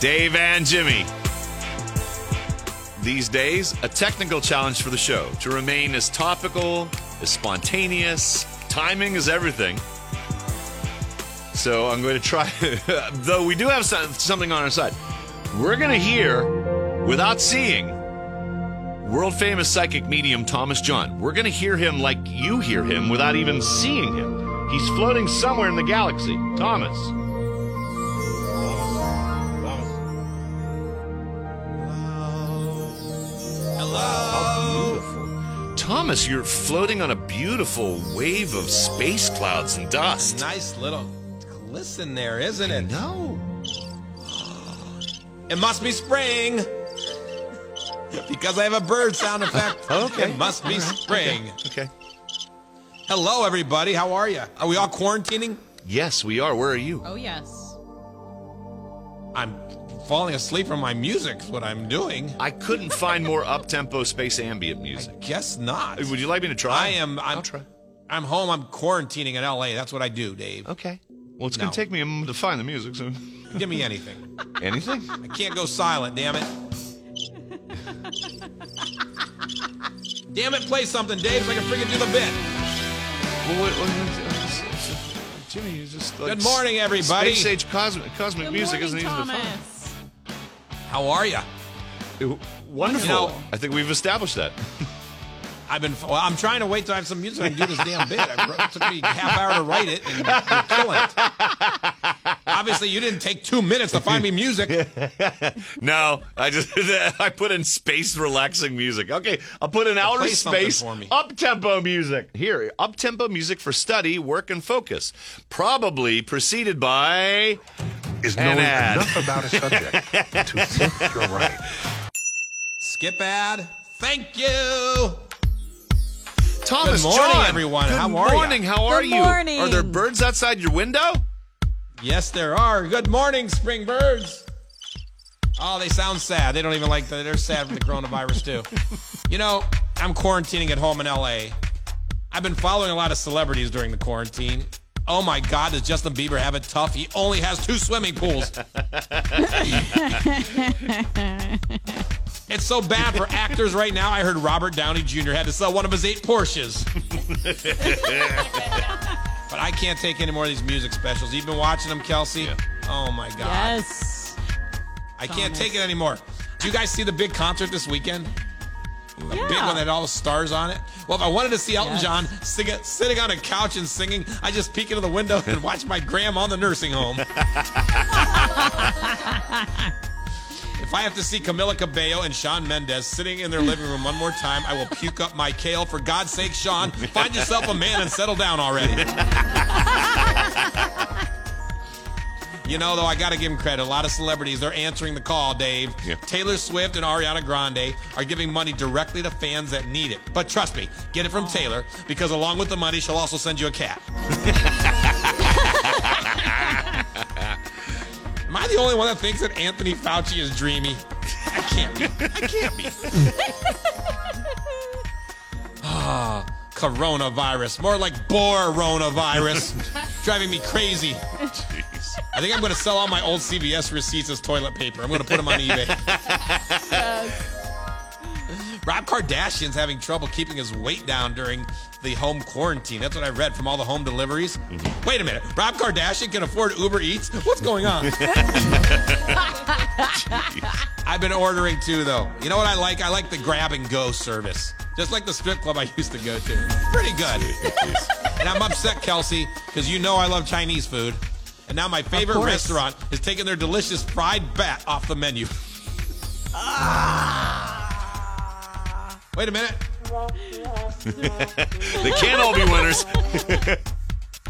Dave and Jimmy. These days, a technical challenge for the show to remain as topical, as spontaneous. Timing is everything. So I'm going to try, though we do have some- something on our side. We're going to hear, without seeing, world famous psychic medium Thomas John. We're going to hear him like you hear him without even seeing him. He's floating somewhere in the galaxy. Thomas. Thomas, you're floating on a beautiful wave of space clouds and dust. Nice little glisten there, isn't it? No. It must be spring. Because I have a bird sound effect. Oh, okay. It must be spring. Okay. Hello, everybody. How are you? Are we all quarantining? Yes, we are. Where are you? Oh, yes. I'm falling asleep from my music, is what I'm doing. I couldn't find more up-tempo space ambient music. I Guess not. Would you like me to try? I am. I'm, I'll try. I'm home. I'm quarantining in LA. That's what I do, Dave. Okay. Well, it's No. going to take me a moment to find the music, so... Give me anything. Anything? I can't go silent, damn it. damn it, play something, Dave, so I can freaking do the bit. Well, what, what, what- Jimmy, you just like Good morning, everybody. Space age cosmic, cosmic Good music morning, isn't easy Thomas. How are you? to find. Wonderful. You know- I think we've established that. I've been. Well, I'm trying to wait till I have some music. I can do this damn bit. I wrote, it took me half hour to write it, and you're killing it. Obviously, you didn't take two minutes to find me music. No, I just I put in space relaxing music. Okay, I'll put in outer play something space for me. up tempo music. Here, up tempo music for study, work, and focus. Probably preceded by is An knowing ad. enough about a subject to think you're right. Skip ad. Thank you. Thomas Good morning, John. everyone. Good How are ya? morning. How are Good you? morning. Are there birds outside your window? Yes, there are. Good morning, spring birds. Oh, they sound sad. They don't even like that. They're sad from the coronavirus too. You know, I'm quarantining at home in LA. I've been following a lot of celebrities during the quarantine. Oh my God, does Justin Bieber have it tough? He only has two swimming pools. it's so bad for actors right now. I heard Robert Downey Jr. had to sell one of his eight Porsches. But I can't take any more of these music specials. You've been watching them, Kelsey? Oh my God. Yes. I can't take it anymore. Do you guys see the big concert this weekend? The big one that had all the stars on it. Well, if I wanted to see Elton Yes. John sing sitting on a couch and singing, I just peek into the window and watch my grandma in the nursing home. if I have to see Camila Cabello and Shawn Mendes sitting in their living room one more time, I will puke up my kale. For God's sake, Shawn, find yourself a man and settle down already. You know, though, I got to give him credit. A lot of celebrities, they're answering the call, Dave. Yeah. Taylor Swift and Ariana Grande are giving money directly to fans that need it. But trust me, get it from Taylor because along with the money, she'll also send you a cat. Am I the only one that thinks that Anthony Fauci is dreamy? I can't be. I can't be. Ah, coronavirus. More like coronavirus. Driving me crazy. Jeez. I think I'm going to sell all my old CVS receipts as toilet paper. I'm going to put them on eBay. Rob Kardashian's having trouble keeping his weight down during the home quarantine. That's what I read from all the home deliveries. Mm-hmm. Wait a minute. Rob Kardashian can afford Uber Eats? What's going on? I've been ordering too, though. You know what I like? I like the grab and go service. Just like the strip club I used to go to. Pretty good. and I'm upset, Kelsey, because you know I love Chinese food. And now my favorite restaurant is taking their delicious fried bat off the menu. Ah. Wait a minute. they can't all be winners.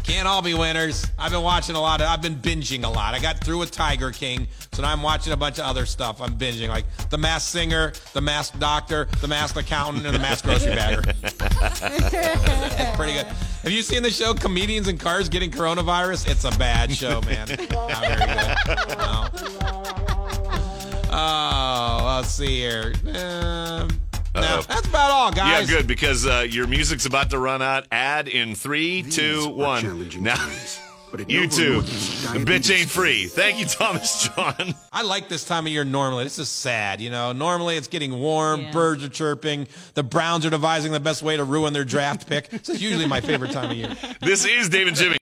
Can't all be winners. I've been watching a lot of, I've been binging a lot. I got through with Tiger King, so now I'm watching a bunch of other stuff. I'm binging, like The Masked Singer, The Masked Doctor, The Masked Accountant, and The Masked Grocery Bagger. it's pretty good. Have you seen the show Comedians in Cars Getting Coronavirus? It's a bad show, man. Not very good. No. Oh, let's see here. Um, about all, Yeah, good because uh, your music's about to run out. Ad in three, two, one. Now, you too. The bitch ain't free. Thank you, Thomas John. I like this time of year normally. This is sad, you know. Normally it's getting warm, Yeah. birds are chirping, the Browns are devising the best way to ruin their draft pick. This is usually my favorite time of year. This is David Jimmy.